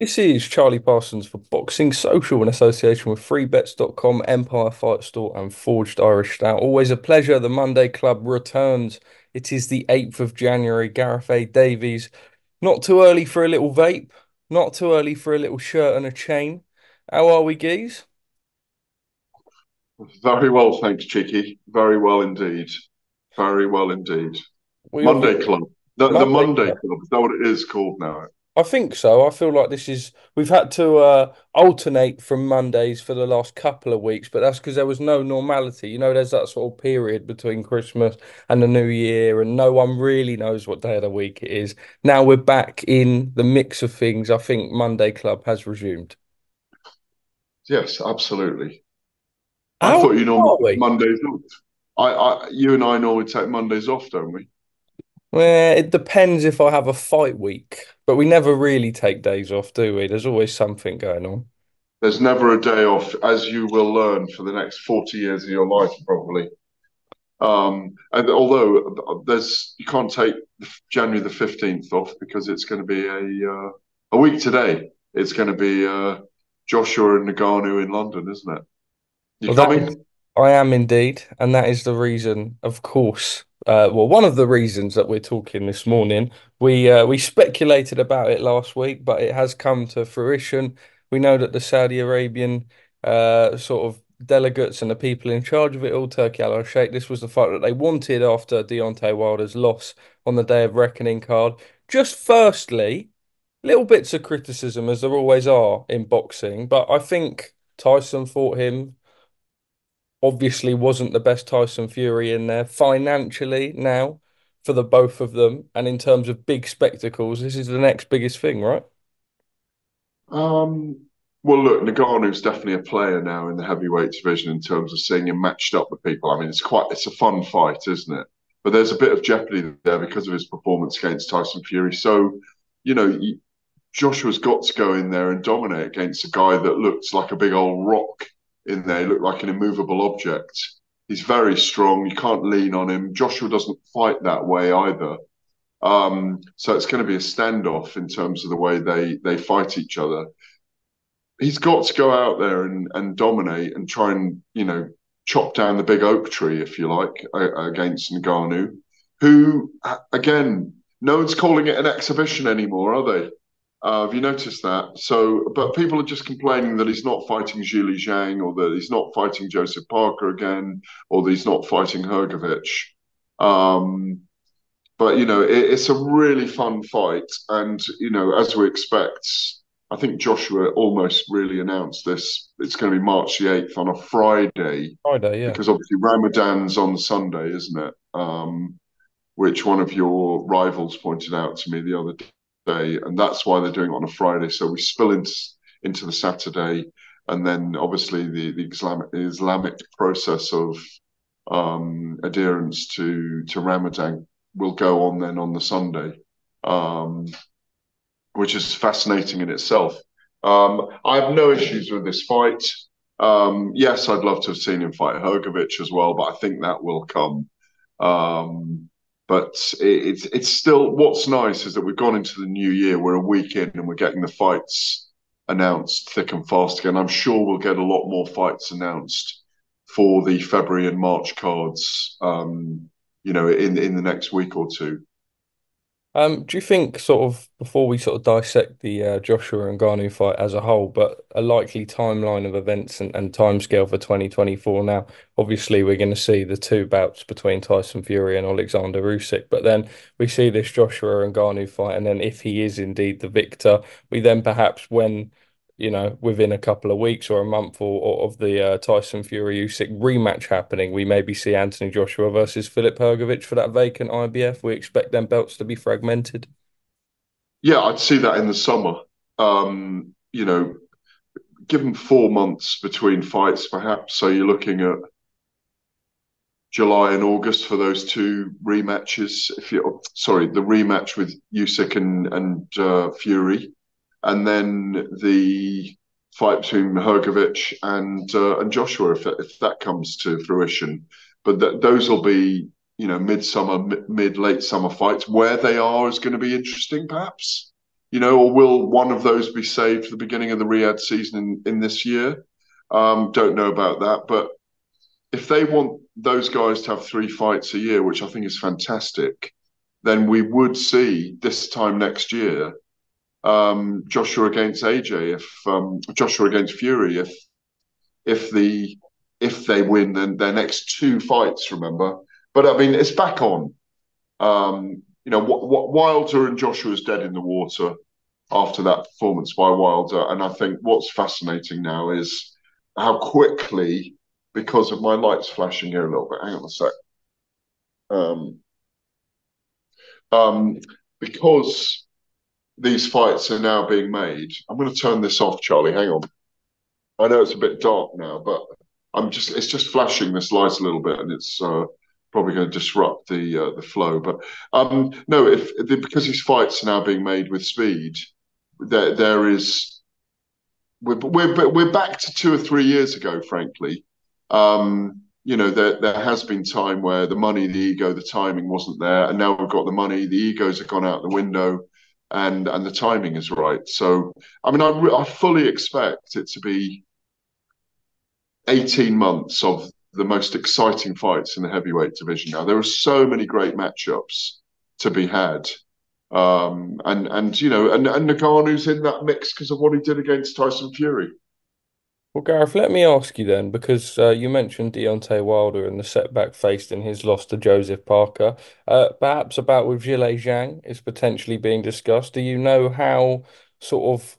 This is Charlie Parsons for Boxing Social in association with freebets.com, Empire Fight Store, and Forged Irish Stout. Always a pleasure. The Monday Club returns. It is the 8th of January. Gareth A. Davies. Not too early for a little vape, not too early for a little shirt and a chain. How are we, geez? Very well, thanks, Cheeky. Very well indeed. Very well indeed. We Monday all- Club. The Monday the Monday Club. Club. Is that what it is called now? I think so. I feel like this is we've had to uh, alternate from Mondays for the last couple of weeks, but that's because there was no normality. You know, there's that sort of period between Christmas and the New Year, and no one really knows what day of the week it is. Now we're back in the mix of things. I think Monday Club has resumed. Yes, absolutely. I thought you normally? Mondays off. I, I, you and I normally take Mondays off, don't we? Well, it depends if I have a fight week, but we never really take days off, do we? There's always something going on. There's never a day off, as you will learn for the next 40 years of your life, probably. Um, and although there's, you can't take January the 15th off because it's going to be a uh, a week today. It's going to be uh, Joshua and Ngannou in London, isn't it? You Well, coming? is- I am indeed, and that is the reason, of course. Uh, well, one of the reasons that we're talking this morning. We uh, we speculated about it last week, but it has come to fruition. We know that the Saudi Arabian uh, sort of delegates and the people in charge of it all, Turki Al Sheikh, this was the fight that they wanted after Deontay Wilder's loss on the Day of Reckoning card. Just firstly, little bits of criticism, as there always are in boxing, but I think Tyson fought him obviously wasn't the best Tyson Fury in there financially now for the both of them. And in terms of big spectacles, this is the next biggest thing, right? Um, well, look, Ngannou's definitely a player now in the heavyweight division in terms of seeing him matched up with people. I mean, it's quite, it's a fun fight, isn't it? But there's a bit of jeopardy there because of his performance against Tyson Fury. So, you know, Joshua's got to go in there and dominate against a guy that looks like a big old rock in there. He looked like an immovable object. He's very strong. You can't lean on him. Joshua doesn't fight that way either. Um, so it's going to be a standoff in terms of the way they they fight each other. He's got to go out there and, and dominate and try and you know chop down the big oak tree, if you like, against Ngannou, who again, no one's calling it an exhibition anymore, are they? Uh, have you noticed that? So, but people are just complaining that he's not fighting Zhilei Zhang or that he's not fighting Joseph Parker again or that he's not fighting Hrgovic. Um, but you know, it, it's a really fun fight, and you know, as we expect, I think Joshua almost really announced this. It's going to be March the eighth on a Friday Friday, yeah. because obviously Ramadan's on Sunday, isn't it? Um, which one of your rivals pointed out to me the other day, and that's why they're doing it on a Friday. So we spill into into the Saturday, and then obviously the the Islamic Islamic process of um, adherence to to Ramadan will go on then on the Sunday, um, which is fascinating in itself. Um, I have no issues with this fight. Um, yes, I'd love to have seen him fight Hrgovic as well, but I think that will come. But it, it's it's still what's nice is that we've gone into the new year. We're a week in and we're getting the fights announced thick and fast again. I'm sure we'll get a lot more fights announced for the February and March cards. Um, you know, in in the next week or two. Um, do you think sort of before we sort of dissect the uh, Joshua and Ngannou fight as a whole, but a likely timeline of events and, and timescale for 2024 now? Obviously, we're going to see the two bouts between Tyson Fury and Alexander Usyk, but then we see this Joshua and Ngannou fight, and then if he is indeed the victor, we then perhaps when you know, within a couple of weeks or a month or, or of the uh, Tyson Fury Usyk rematch happening, we maybe see Anthony Joshua versus Filip Hrgovic for that vacant IBF. We expect them belts to be fragmented. Yeah, I'd see that in the summer. Um, you know, given four months between fights, perhaps. So you're looking at July and August for those two rematches. If you sorry, the rematch with Usyk and and uh, Fury and then the fight between Hrgovic and uh, and Joshua, if if that comes to fruition. But th- those will be you know midsummer, mid late summer fights. Where they are is going to be interesting, perhaps. You know, or will one of those be saved for the beginning of the Riyadh season in, in this year? Um, don't know about that, but if they want those guys to have three fights a year, which I think is fantastic, then we would see this time next year um, Joshua against AJ, if um, Joshua against Fury, if if the if they win then their next two fights, remember. But I mean, it's back on. Um, you know, what, what Wilder and Joshua's dead in the water after that performance by Wilder, and I think what's fascinating now is how quickly, because of my lights flashing here a little bit. Hang on a sec. Um, um, because these fights are now being made. I'm going to turn this off, Charlie. Hang on. I know it's a bit dark now, but I'm just it's just flashing this light a little bit, and it's uh, probably going to disrupt the uh, the flow. But um, no, if because these fights are now being made with speed, there there is we're we're we're back to two or three years ago, frankly. Um, you know, there there has been time where the money, the ego, the timing wasn't there, and now we've got the money, the egos have gone out the window and and the timing is right. So, I mean, I, I fully expect it to be 18 months of the most exciting fights in the heavyweight division. Now, there are so many great matchups to be had. Um, and and you know, and, and Ngannou's in that mix because of what he did against Tyson Fury. Well, Gareth, let me ask you then, because uh, you mentioned Deontay Wilder and the setback faced in his loss to Joseph Parker. Uh, perhaps about with Zhilei Zhang is potentially being discussed. Do you know how sort of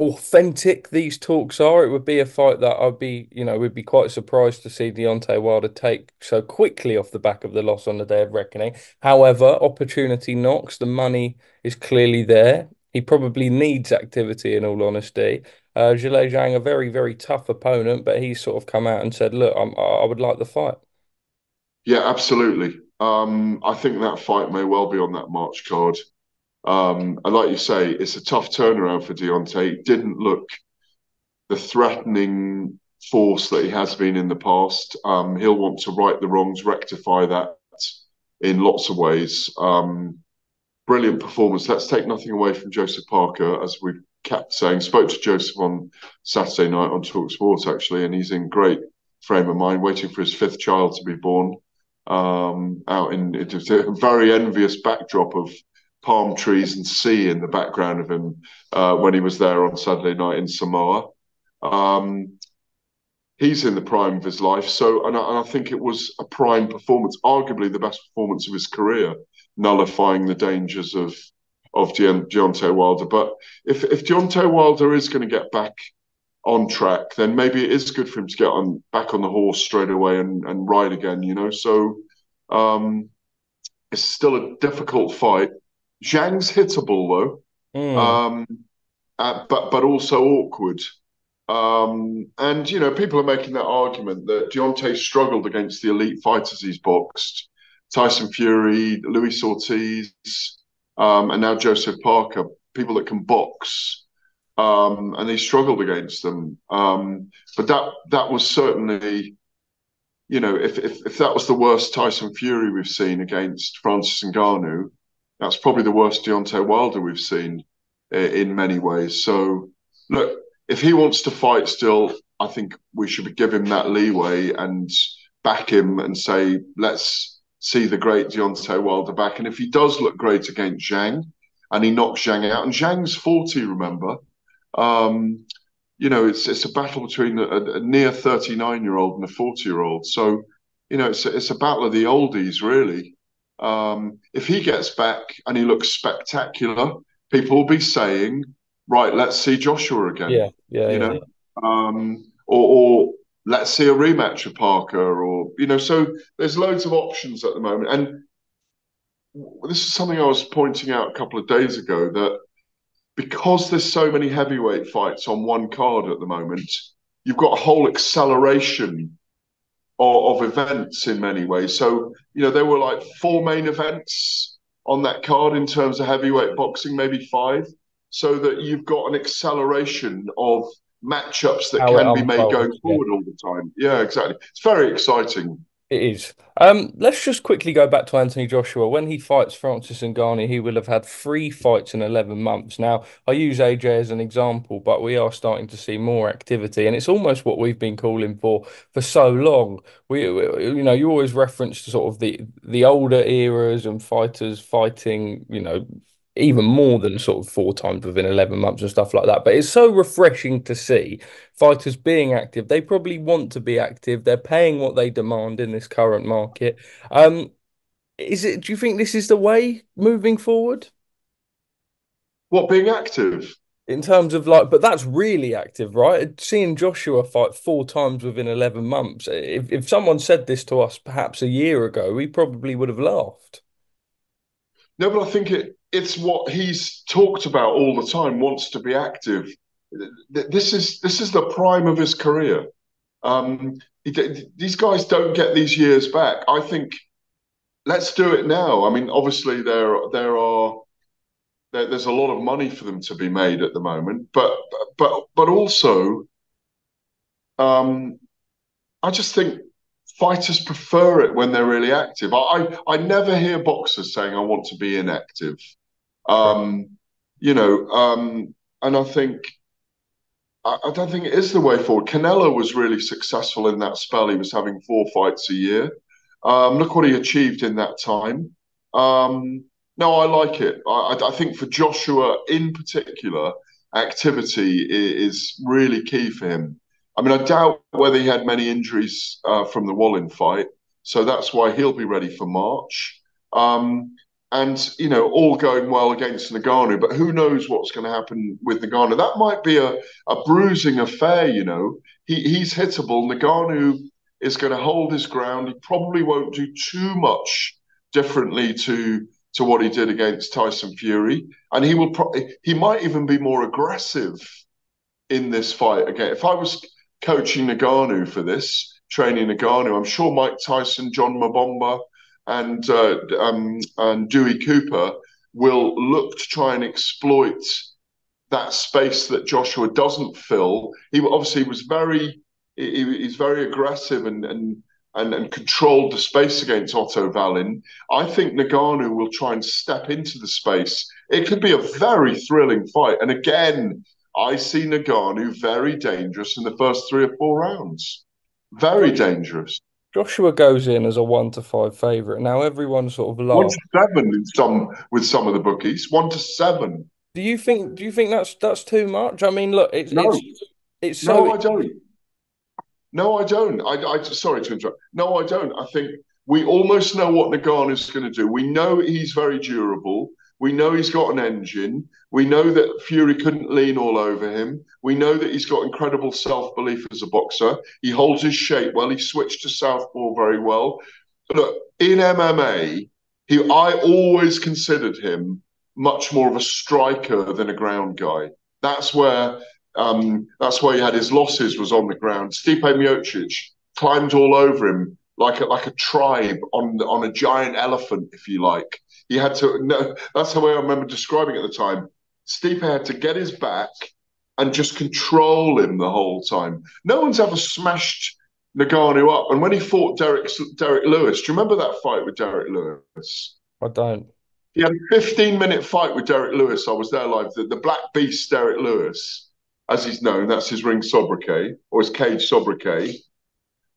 authentic these talks are? It would be a fight that I'd be, you know, we'd be quite surprised to see Deontay Wilder take so quickly off the back of the loss on the day of reckoning. However, opportunity knocks. The money is clearly there. He probably needs activity, in all honesty. Uh, Zhilei Zhang, a very, very tough opponent, but he's sort of come out and said, look, I'm, I would like the fight. Yeah, absolutely. Um, I think that fight may well be on that March card. Um, and like you say, it's a tough turnaround for Deontay. He didn't look the threatening force that he has been in the past. Um, he'll want to right the wrongs, rectify that in lots of ways. Um, brilliant performance. Let's take nothing away from Joseph Parker, as we've kept saying. Spoke to Joseph on Saturday night on Talk Sports actually, and he's in great frame of mind, waiting for his fifth child to be born. Um, out in a very envious backdrop of palm trees and sea in the background of him uh, when he was there on Saturday night in Samoa. Um, he's in the prime of his life, so and I, and I think it was a prime performance, arguably the best performance of his career, nullifying the dangers of of Deont- Deontay Wilder. But if if Deontay Wilder is going to get back on track, then maybe it is good for him to get on back on the horse straight away and, and ride again. You know, so um, it's still a difficult fight. Zhang's hittable though, mm. um, uh, but but also awkward. Um, and you know, people are making that argument that Deontay struggled against the elite fighters he's boxed, Tyson Fury, Luis Ortiz, um, and now Joseph Parker, people that can box, um, and he struggled against them. Um, but that that was certainly, you know, if, if, if that was the worst Tyson Fury we've seen against Francis Ngannou, that's probably the worst Deontay Wilder we've seen in, in many ways. So look, if he wants to fight still, I think we should give him that leeway and back him and say let's see the great Deontay Wilder back. And if he does look great against Zhang and he knocks Zhang out, and Zhang's 40, remember, um, you know, it's it's a battle between a, a near 39 year old and a 40 year old. So, you know, it's a, it's a battle of the oldies, really. Um, if he gets back and he looks spectacular, people will be saying, right, let's see Joshua again. Yeah, yeah, you yeah, know, um, or, or let's see a rematch of Parker, or you know, so there's loads of options at the moment, and this is something I was pointing out a couple of days ago that because there's so many heavyweight fights on one card at the moment, you've got a whole acceleration of, of events in many ways. So you know, there were like four main events on that card in terms of heavyweight boxing, maybe five, so that you've got an acceleration of matchups that How can be made going yeah. forward all the time. Yeah, exactly. It's very exciting. It is. Um, let's just quickly go back to Anthony Joshua. When he fights Francis Ngannou, he will have had three fights in 11 months. Now, I use AJ as an example, but we are starting to see more activity, and it's almost what we've been calling for for so long. We, we- you know, you always reference to sort of the the older eras and fighters fighting, you know, even more than sort of four times within 11 months and stuff like that. But it's so refreshing to see fighters being active. They probably want to be active. They're paying what they demand in this current market. Um, is it, do you think this is the way moving forward What being active? in terms of like, but that's really active, right? Seeing Joshua fight four times within 11 months. If, if someone said this to us perhaps a year ago, we probably would have laughed. No, but I think it it's what he's talked about all the time. Wants to be active. This is this is the prime of his career. Um, these guys don't get these years back. I think let's do it now. I mean, obviously there there are there, there's a lot of money for them to be made at the moment, but but but also, um, I just think fighters prefer it when they're really active. I I, I never hear boxers saying I want to be inactive. Um, you know, um, and I think I, I don't think it is the way forward. Canelo was really successful in that spell. He was having four fights a year. Um, look what he achieved in that time. Um, no, I like it. I, I, think for Joshua in particular, activity i- is really key for him. I mean, I doubt whether he had many injuries uh, from the Wallin fight, so that's why he'll be ready for March. Um, and you know, all going well against Ngannou, but who knows what's going to happen with Ngannou? That might be a, a bruising affair. You know, he he's hittable. Ngannou is going to hold his ground. He probably won't do too much differently to to what he did against Tyson Fury, and he will pro- he might even be more aggressive in this fight again. If I was coaching Ngannou for this, training Ngannou, I'm sure Mike Tyson, John Mabomba, and uh, um, and Dewey Cooper will look to try and exploit that space that Joshua doesn't fill. He obviously was very he, he's very aggressive and and and, and controlled the space against Otto Wallin. I think Ngannou will try and step into the space. It could be a very thrilling fight. And again, I see Ngannou very dangerous in the first three or four rounds. Very dangerous. Joshua goes in as a one to five favourite. Now everyone sort of One to seven in some with some of the bookies. One to seven. Do you think do you think that's that's too much? I mean, look, it's No. it's it's so No, I don't. No, I don't. I, I sorry to interrupt. No, I don't. I think we almost know what Ngannou is going to do. We know he's very durable. We know he's got an engine. We know that Fury couldn't lean all over him. We know that he's got incredible self belief as a boxer. He holds his shape well. He switched to southpaw very well. But look, in MMA, he I always considered him much more of a striker than a ground guy. That's where um, that's where he had his losses was on the ground. Stipe Miocic climbed all over him like a, like a tribe on on a giant elephant, if you like. He had to. No, that's the way I remember describing it at the time. Stipe had to get his back and just control him the whole time. No one's ever smashed Ngannou up. And when he fought Derek Derek Lewis, do you remember that fight with Derek Lewis? I don't. He had a 15 minute fight with Derek Lewis. I was there live. The, the Black Beast, Derek Lewis, as he's known, that's his ring sobriquet or his cage sobriquet.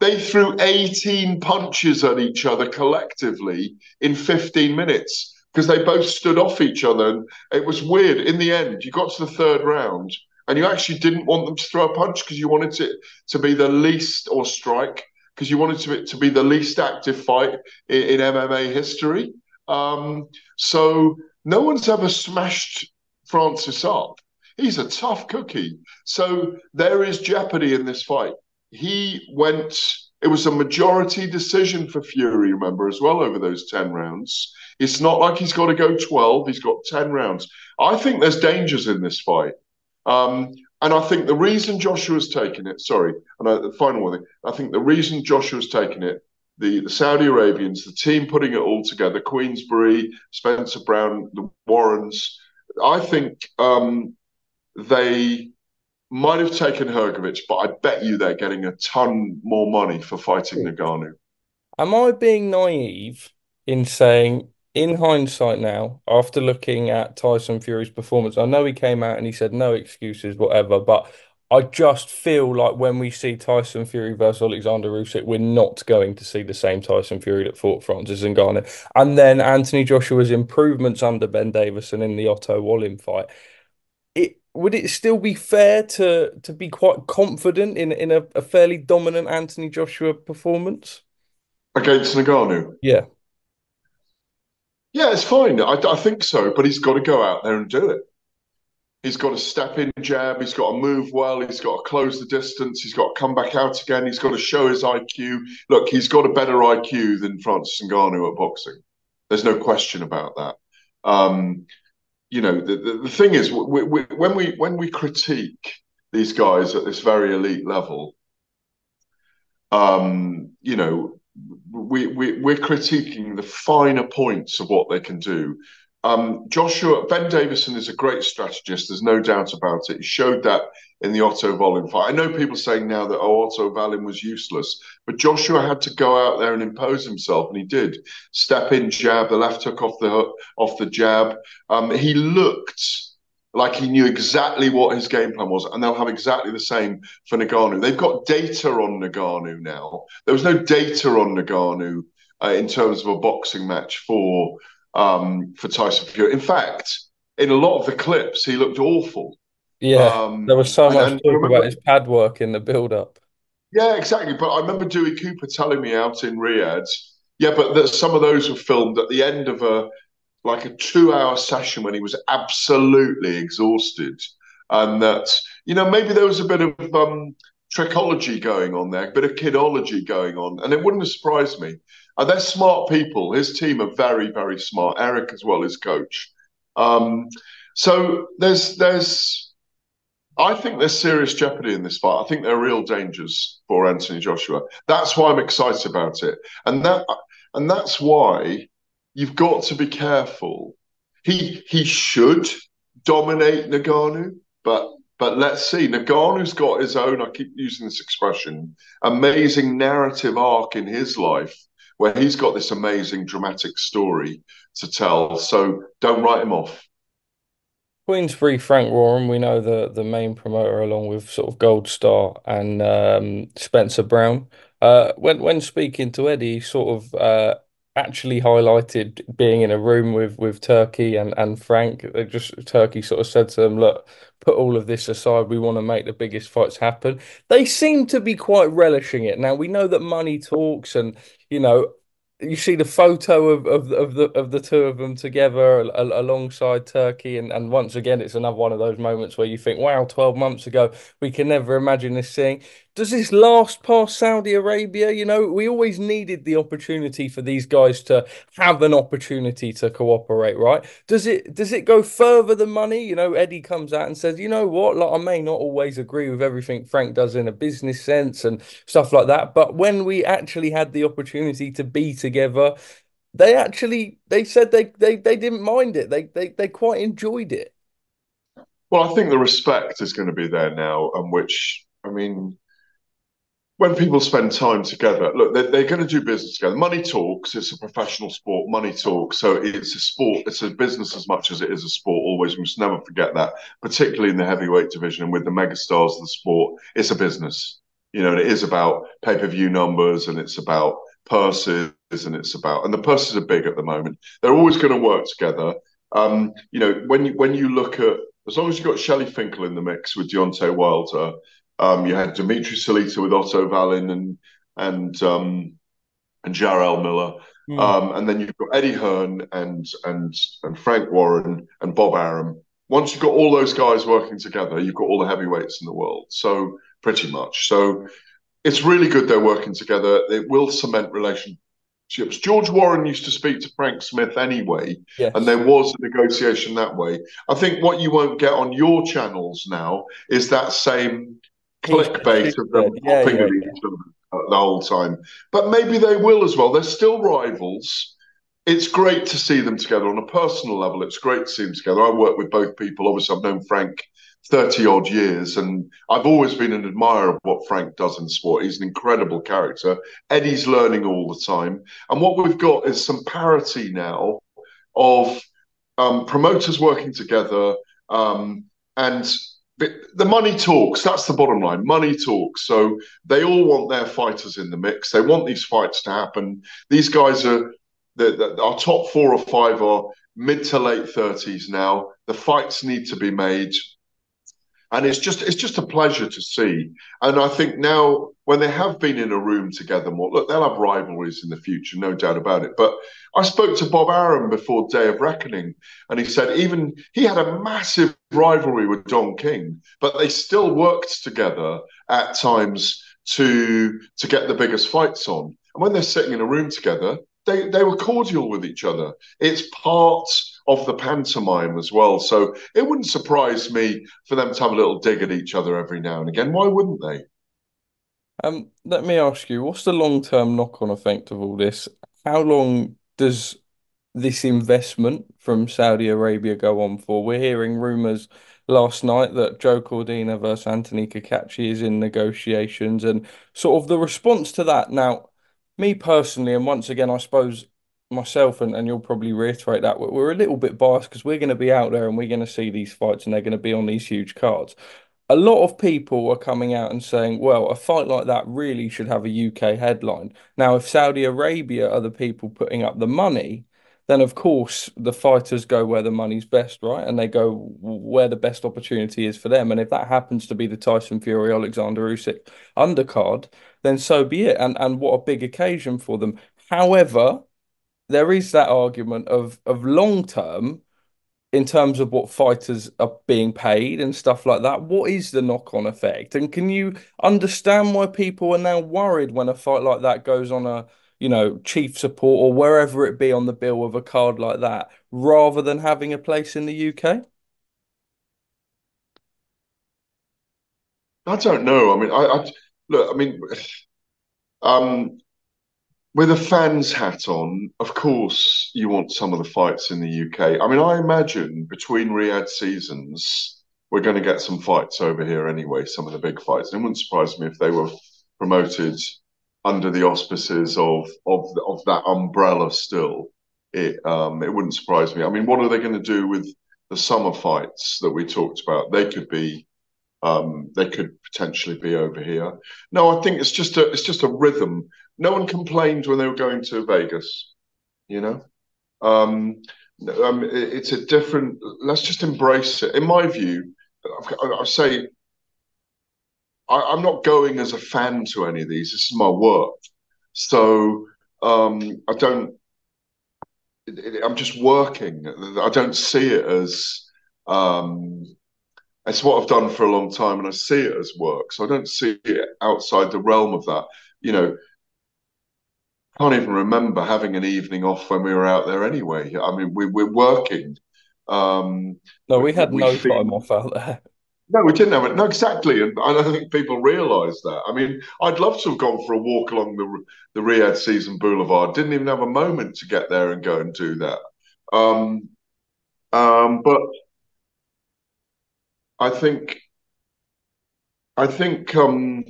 They threw 18 punches at each other collectively in 15 minutes because they both stood off each other. And it was weird. In the end, you got to the third round and you actually didn't want them to throw a punch because you wanted it to be the least or strike because you wanted it to be the least active fight in, in MMA history. Um, so no one's ever smashed Francis up. He's a tough cookie. So there is jeopardy in this fight. He went, it was a majority decision for Fury, remember, as well, over those 10 rounds. It's not like he's got to go 12, he's got 10 rounds. I think there's dangers in this fight. Um, and I think the reason Joshua's taken it, sorry, and I, the final one thing, I think the reason Joshua's taken it, the, the Saudi Arabians, the team putting it all together, Queensberry, Spencer Brown, the Warrens, I think um, they might have taken Hrgovic, but I bet you they're getting a ton more money for fighting hmm. Ngannou. Am I being naive in saying, in hindsight now, after looking at Tyson Fury's performance, I know he came out and he said no excuses, whatever, but I just feel like when we see Tyson Fury versus Alexander Usyk, we're not going to see the same Tyson Fury that fought Francis Ngannou. And then Anthony Joshua's improvements under Ben Davison in the Otto Wallin fight. It would it still be fair to to be quite confident in in a, a fairly dominant Anthony Joshua performance against Ngannou? Yeah. Yeah, it's fine. I, I think so, but he's got to go out there and do it. He's got to step in jab. He's got to move well. He's got to close the distance. He's got to come back out again. He's got to show his IQ. Look, he's got a better IQ than Francis Ngannou at boxing. There's no question about that. Um, you know, the, the, the thing is, we, we, when we when we critique these guys at this very elite level, um, you know, we, we we're critiquing the finer points of what they can do. Um, Joshua Ben Davison is a great strategist. There's no doubt about it. He showed that in the Otto Wallin fight. I know people saying now that oh, Otto Wallin was useless, but Joshua had to go out there and impose himself, and he did. Step in jab, the left hook off the off the jab. Um, he looked like he knew exactly what his game plan was, and they'll have exactly the same for Ngannou. They've got data on Ngannou now. There was no data on Ngannou uh, in terms of a boxing match for um, for Tyson Fury. In fact, in a lot of the clips, he looked awful. Yeah, um, there was so much and, talk remember, about his pad work in the build-up. Yeah, exactly. But I remember Dewey Cooper telling me out in Riyadh, yeah, but that some of those were filmed at the end of a like a two-hour session when he was absolutely exhausted, and that you know maybe there was a bit of um, trichology going on there, a bit of kidology going on, and it wouldn't have surprised me and they're smart people. His team are very, very smart. Eric as well, his coach. Um, so there's there's I think there's serious jeopardy in this fight. I think there are real dangers for Anthony Joshua. That's why I'm excited about it. And that and that's why you've got to be careful. He he should dominate Ngannou, but but let's see. Ngannou's got his own, I keep using this expression, amazing narrative arc in his life where he's got this amazing dramatic story to tell. So don't write him off. Queensberry Frank Warren, we know the the main promoter along with sort of Gold Star and um, Spencer Brown. Uh, when when speaking to Eddie, sort of uh, actually highlighted being in a room with with Turki and and Frank. They just Turki sort of said to them, "Look, put all of this aside. We want to make the biggest fights happen." They seem to be quite relishing it. Now we know that money talks, and you know you see the photo of, of, of the of the two of them together alongside Turki, and, and once again, it's another one of those moments where you think, "Wow, twelve months ago, we can never imagine this thing." Does this last past Saudi Arabia? You know, we always needed the opportunity for these guys to have an opportunity to cooperate, right? Does it does it go further than money? You know, Eddie comes out and says, "You know what? Like, I may not always agree with everything Frank does in a business sense and stuff like that, but when we actually had the opportunity to be together." They actually they said they, they they didn't mind it. They they they quite enjoyed it. Well, I think the respect is going to be there now, and which I mean, when people spend time together, look, they're, they're, going to do business together. Money talks. It's a professional sport. Money talks. So it's a sport. It's a business as much as it is a sport. Always, we must never forget that. Particularly in the heavyweight division and with the megastars of the sport, it's a business. You know, and it is about pay per view numbers and it's about purses and it's about and the purses are big at the moment. They're always going to work together. Um, you know, when you when you look at as long as you've got Shelly Finkel in the mix with Deontay Wilder, um, you had Dimitri Salita with Otto Wallin and and um, and Jarrell Miller. Mm. Um, and then you've got Eddie Hearn and and and Frank Warren and Bob Arum. Once you've got all those guys working together, you've got all the heavyweights in the world. So pretty much. So it's really good they're working together. It will cement relationships. George Warren used to speak to Frank Smith anyway, yes. and there was a negotiation that way. I think what you won't get on your channels now is that same clickbait of them yeah, popping yeah, at each other the whole time. But maybe they will as well. They're still rivals. It's great to see them together on a personal level. It's great to see them together. I work with both people. Obviously, I've known Frank 30 odd years, and I've always been an admirer of what Frank does in sport. He's an incredible character. Eddie's learning all the time. And what we've got is some parity now of um, promoters working together um, and the money talks. That's the bottom line. Money talks. So they all want their fighters in the mix. They want these fights to happen. These guys are the, the, our top four or five are mid to late thirties now. The fights need to be made and it's just it's just a pleasure to see. And I think now when they have been in a room together more, look, they'll have rivalries in the future, no doubt about it. But I spoke to Bob Arum before Day of Reckoning, and he said even he had a massive rivalry with Don King, but they still worked together at times to to get the biggest fights on. And when they're sitting in a room together, they they were cordial with each other. It's part of the pantomime as well. So it wouldn't surprise me for them to have a little dig at each other every now and again. Why wouldn't they? Um, let me ask you, what's the long term knock on effect of all this? How long does this investment from Saudi Arabia go on for? We're hearing rumours last night that Joe Cordina versus Anthony Cacace is in negotiations and sort of the response to that. Now, me personally, and once again, I suppose myself and, and you'll probably reiterate that we're, we're a little bit biased because we're going to be out there and we're going to see these fights and they're going to be on these huge cards. A lot of people are coming out and saying, well, a fight like that really should have a UK headline. Now, if Saudi Arabia are the people putting up the money, then of course the fighters go where the money's best, right? And they go where the best opportunity is for them. And if that happens to be the Tyson Fury Alexander Usyk undercard, then so be it. And and what a big occasion for them. However, there is that argument of of long term in terms of what fighters are being paid and stuff like that. What is the knock on effect? And can you understand why people are now worried when a fight like that goes on a you know chief support or wherever it be on the bill of a card like that, rather than having a place in the UK? I don't know. I mean, I, I look. I mean, um, with a fan's hat on, of course, you want some of the fights in the UK. I mean, I imagine between Riyadh seasons, we're going to get some fights over here anyway, some of the big fights. it wouldn't surprise me if they were promoted under the auspices of of of that umbrella still. It um it wouldn't surprise me. I mean, what are they going to do with the summer fights that we talked about? They could be um, they could potentially be over here. No, I think it's just a it's just a rhythm no one complained when they were going to Vegas. You know, um, um, it's a different. Let's just embrace it. In my view, I, I say I, am not going as a fan to any of these. This is my work, so um, I don't. It, it, I'm just working. I don't see it as. Um, it's what I've done for a long time, and I see it as work. So I don't see it outside the realm of that. You know, I can't even remember having an evening off when we were out there anyway. I mean, we, we're working. Um, no, we had we no feel, time off out there. No, we didn't have it. No, exactly, and I don't think people realise that. I mean, I'd love to have gone for a walk along the the Riyadh Season Boulevard. Didn't even have a moment to get there and go and do that. Um, um, but I think, I think, um,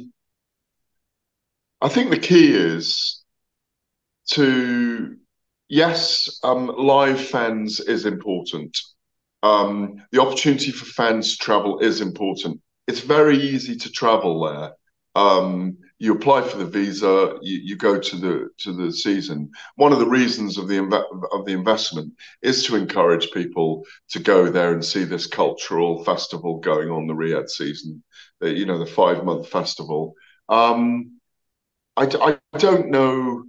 I think the key is to yes, um, live fans is important. Um, the opportunity for fans to travel is important. It's very easy to travel there. Um, you apply for the visa, you, you go to the to the season. One of the reasons of the of the investment is to encourage people to go there and see this cultural festival going on the Riyadh season. The, you know, the five month festival. Um, I, I don't know.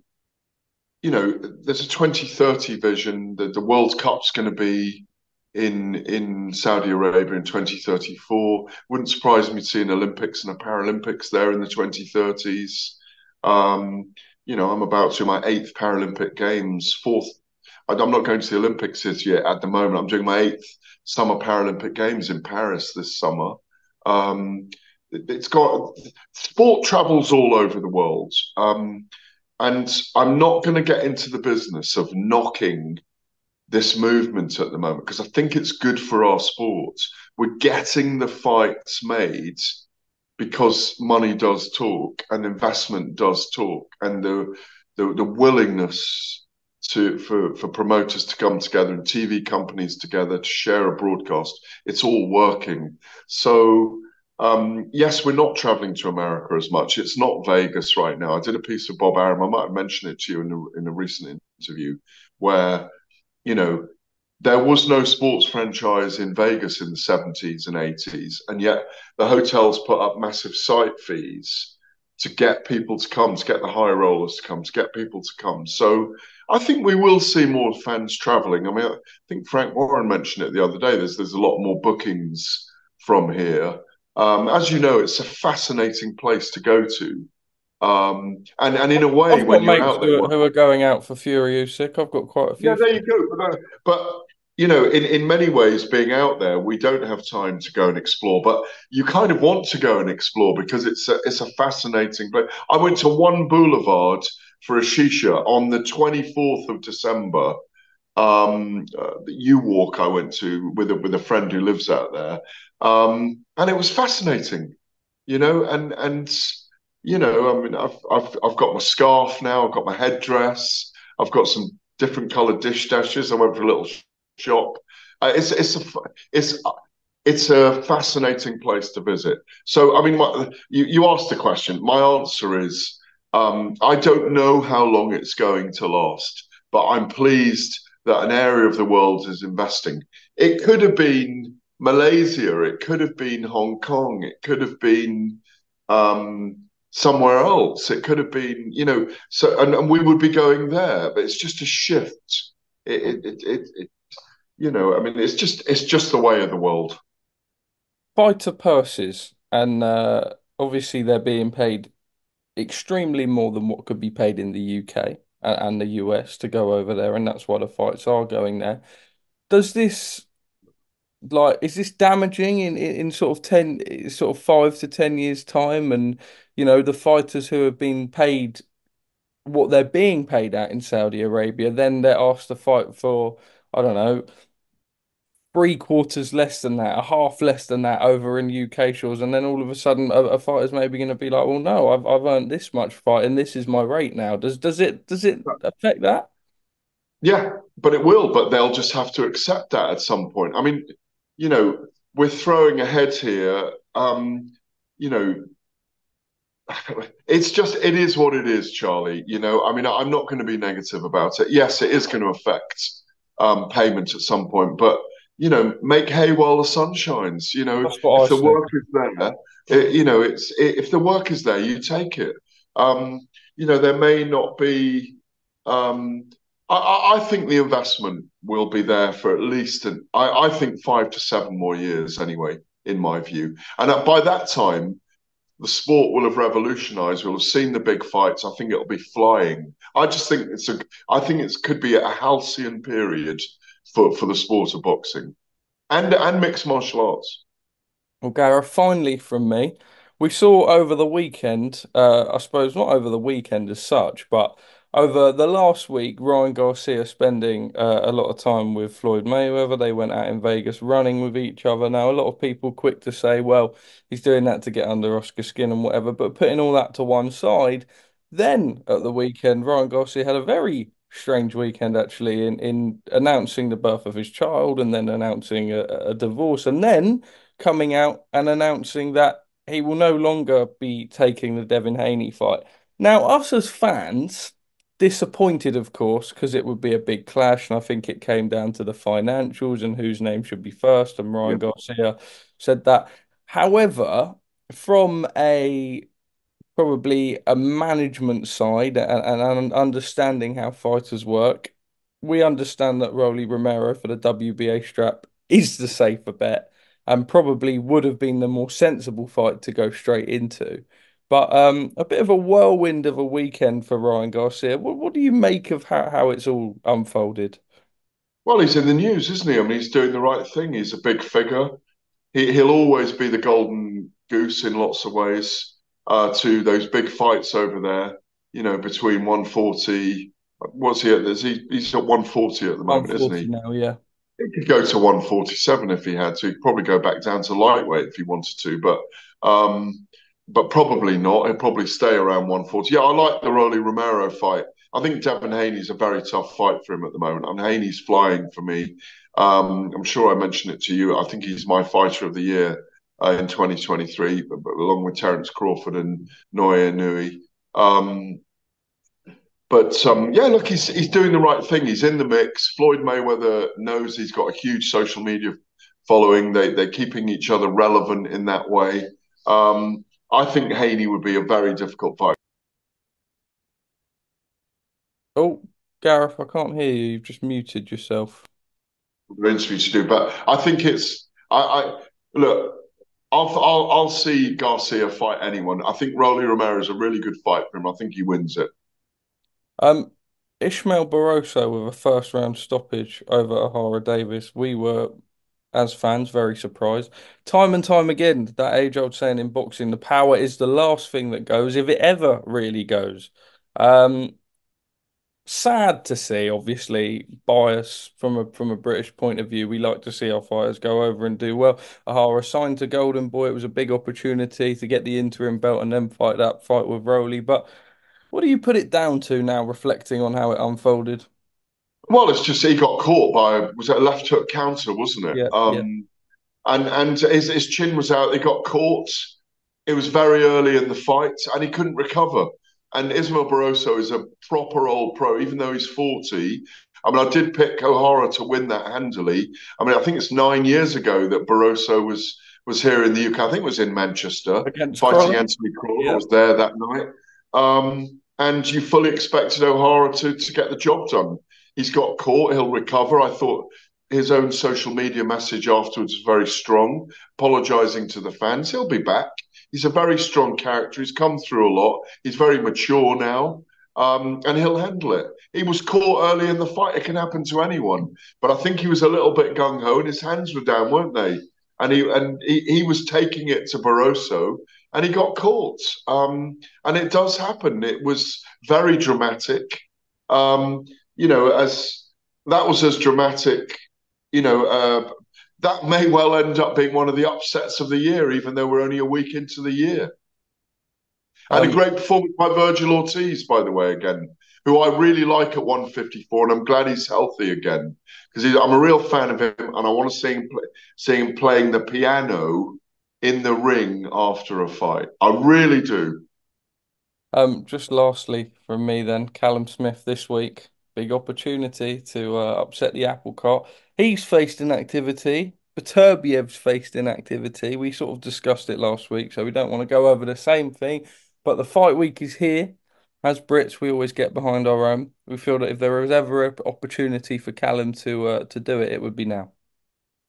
You know, there's a 2030 vision that the World Cup's going to be in in Saudi Arabia in 2034. Wouldn't surprise me to see an Olympics and a Paralympics there in the 2030s. Um, you know, I'm about to my eighth Paralympic Games, fourth. I'm not going to the Olympics yet at the moment. I'm doing my eighth Summer Paralympic Games in Paris this summer. Um, it's got sport travels all over the world. Um, and I'm not going to get into the business of knocking this movement at the moment because I think it's good for our sport. We're getting the fights made because money does talk and investment does talk and the the, the willingness to for, for promoters to come together and TV companies together to share a broadcast. It's all working. So um, yes, we're not traveling to America as much. It's not Vegas right now. I did a piece of Bob Arum. I might have mentioned it to you in a, in a recent interview where you know, there was no sports franchise in Vegas in the 70s and 80s, and yet the hotels put up massive site fees to get people to come, to get the high rollers to come, to get people to come. So I think we will see more fans traveling. I mean, I think Frank Warren mentioned it the other day. There's there's a lot more bookings from here. Um, as you know, it's a fascinating place to go to. Um, and and in a way, I've when you're out there, who are going out for Fury Usyk, I've got quite a few. Yeah, there you go. But, you know, in, in many ways, being out there, we don't have time to go and explore, but you kind of want to go and explore because it's a, it's a fascinating place. I went to one boulevard for a shisha on the 24th of December. Um, uh, U Walk I went to with a, with a friend who lives out there, um, and it was fascinating, you know, and and you know, I mean, I've I've I've got my scarf now. I've got my headdress. I've got some different coloured dish dashes. I went for a little shop. Uh, it's it's a it's it's a fascinating place to visit. So, I mean, my, you you asked the question. My answer is um, I don't know how long it's going to last, but I'm pleased that an area of the world is investing. It could have been Malaysia. It could have been Hong Kong. It could have been um, somewhere else. It could have been, you know, so and, and we would be going there, but it's just a shift. It, it, it, it, you know, I mean, it's just it's just the way of the world. Fighter purses, and uh, obviously they're being paid extremely more than what could be paid in the UK and, and the US to go over there, and that's why the fights are going there. Does this like is this damaging in, in, in sort of 10 sort of 5 to 10 years time and you know, the fighters who have been paid what they're being paid at in Saudi Arabia, then they're asked to fight for, I don't know, three quarters less than that, a half less than that over in UK shores, and then all of a sudden a, a fighter's maybe going to be like, well, no, I've I've earned this much fight, and this is my rate now. Does does it does it affect that? Yeah, but it will. But they'll just have to accept that at some point. I mean, you know, we're throwing ahead here. Um, you know, it's just it is what it is, Charlie. You know, I mean, I'm not going to be negative about it. Yes, it is going to affect um, payment at some point, but you know, make hay while the sun shines. You know, if the work is there, it, you know, it's it, if the work is there, you take it. Um, you know, there may not be. Um, I, I, think the investment will be there for at least, an, I, I think, five to seven more years anyway, in my view. And by that time, the sport will have revolutionized. We'll have seen the big fights. I think it'll be flying. I just think it's a. I think it could be a halcyon period for for the sport of boxing, and and mixed martial arts. Well, Gareth, finally from me, we saw over the weekend. Uh, I suppose not over the weekend as such, but over the last week, Ryan Garcia spending uh, a lot of time with Floyd Mayweather. They went out in Vegas running with each other. Now, a lot of people quick to say, well, he's doing that to get under Oscar's skin and whatever. But putting all that to one side, then at the weekend, Ryan Garcia had a very strange weekend actually in, in announcing the birth of his child and then announcing a, a divorce and then coming out and announcing that he will no longer be taking the Devin Haney fight. Now, us as fans, disappointed, of course, because it would be a big clash, and I think it came down to the financials and whose name should be first. And Ryan yeah. Garcia said that. However, from a probably a management side and, and understanding how fighters work, we understand that Rolly Romero for the WBA strap is the safer bet and probably would have been the more sensible fight to go straight into. But um, a bit of a whirlwind of a weekend for Ryan Garcia. What, what do you make of how, how it's all unfolded? Well, he's in the news, isn't he? I mean, he's doing the right thing. He's a big figure. He, he'll always be the golden goose in lots of ways uh, to those big fights over there. You know, between 140. What's he at? He, he's at 140 at the moment, isn't he? Now, yeah. He could go to 147 if he had to. He'd probably go back down to lightweight if he wanted to, but um, but probably not. He'll probably stay around 140. Yeah, I like the Rolly Romero fight. I think Devin Haney's a very tough fight for him at the moment. And Haney's flying for me. Um, I'm sure I mentioned it to you. I think he's my fighter of the year uh, in 2023, along with Terence Crawford and Naoya Inoue. Um, but um, yeah, look, he's he's doing the right thing. He's in the mix. Floyd Mayweather knows he's got a huge social media following. They they're keeping each other relevant in that way. Um, I think Haney would be a very difficult fight. Oh, Gareth, I can't hear you. You've just muted yourself. Interview to do, but I think it's. I, I look. I'll, I'll I'll see Garcia fight anyone. I think Rolly Romero is a really good fight for him. I think he wins it. Um, Ismael Barroso with a first round stoppage over Ohara Davies. We were, as fans, very surprised. Time and time again, that age old saying in boxing, the power is the last thing that goes, if it ever really goes. Um, sad to see, obviously, bias from a from a British point of view. We like to see our fighters go over and do well. Ohara signed to Golden Boy. It was a big opportunity to get the interim belt and then fight that fight with Rolly. But what do you put it down to now, reflecting on how it unfolded? Well, it's just he got caught by was it a left hook counter, wasn't it? Yeah. Um, yeah. And and his, his chin was out. He got caught. It was very early in the fight, and he couldn't recover. And Ismael Barroso is a proper old pro, even though he's 40. I mean, I did pick Ohara to win that handily. I mean, I think it's nine years ago that Barroso was was here in the UK. I think it was in Manchester Against fighting. Anthony Crolla. Yeah. I was there that night. Um, and you fully expected Ohara to, to get the job done. He's got caught, he'll recover. I thought his own social media message afterwards was very strong, apologising to the fans. He'll be back. He's a very strong character. He's come through a lot. He's very mature now. Um, and he'll handle it. He was caught early in the fight. It can happen to anyone, but I think he was a little bit gung ho, and his hands were down, weren't they? And he and he, he was taking it to Barroso, and he got caught. Um, and it does happen. It was very dramatic. Um, you know, as that was as dramatic. You know, uh, that may well end up being one of the upsets of the year, even though we're only a week into the year. And Um, a great performance by Virgil Ortiz, by the way, again, who I really like at 154, and I'm glad he's healthy again because I'm a real fan of him, and I want to see him, play, see him playing the piano in the ring after a fight. I really do. Um, just lastly from me then, Callum Smith this week, big opportunity to uh, upset the apple cart. He's faced inactivity. Beterbiev's faced inactivity. We sort of discussed it last week, so we don't want to go over the same thing. But the fight week is here. As Brits, we always get behind our own. We feel that if there was ever an opportunity for Callum to uh, to do it, it would be now.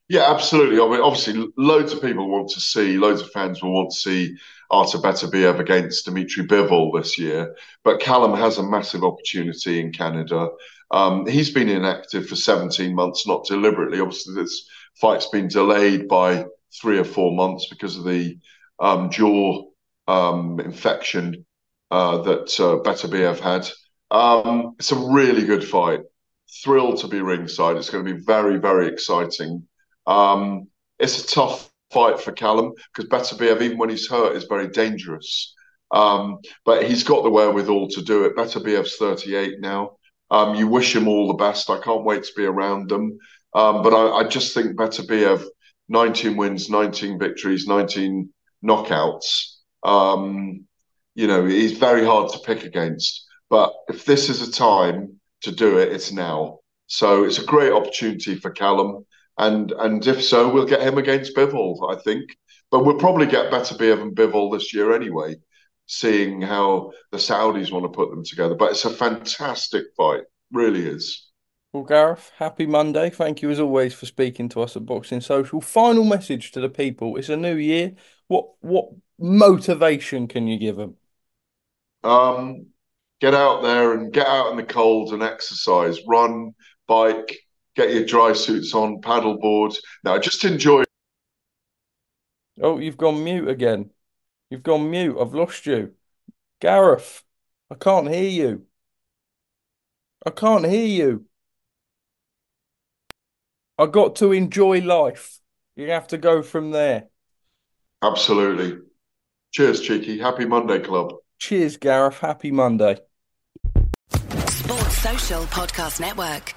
Yeah, absolutely. I mean, obviously, loads of people want to see, loads of fans will want to see Artur Beterbiev against Dimitri Bivol this year. But Callum has a massive opportunity in Canada. Um, he's been inactive for 17 months, not deliberately. Obviously, this fight's been delayed by three or four months because of the um, jaw um, infection uh, that uh, Beterbiev had. Um, it's a really good fight. Thrilled to be ringside. It's going to be very, very exciting. Um, it's a tough fight for Callum because Beterbiev, even when he's hurt, is very dangerous. Um, but he's got the wherewithal to do it. Beterbiev's 38 now. Um, you wish him all the best. I can't wait to be around them. Um, but I, I, just think Beterbiev, 19 wins, 19 victories, 19 knockouts. Um, you know, he's very hard to pick against. But if this is a time to do it, it's now. So it's a great opportunity for Callum. And and if so, we'll get him against Bivol, I think. But we'll probably get Beterbiev and Bivol this year anyway, seeing how the Saudis want to put them together. But it's a fantastic fight, really is. Well, Gareth, happy Monday. Thank you as always for speaking to us at Boxing Social. Final message to the people. It's a new year. What what motivation can you give them? Um, get out there and get out in the cold and exercise. Run, bike, get your dry suits on, paddleboard. Now, just enjoy. Oh, you've gone mute again. You've gone mute. I've lost you. Gareth, I can't hear you. I can't hear you. I got to enjoy life. You have to go from there. Absolutely. Cheers, Cheeky. Happy Monday, Club. Cheers, Gareth. Happy Monday. Sports Social Podcast Network.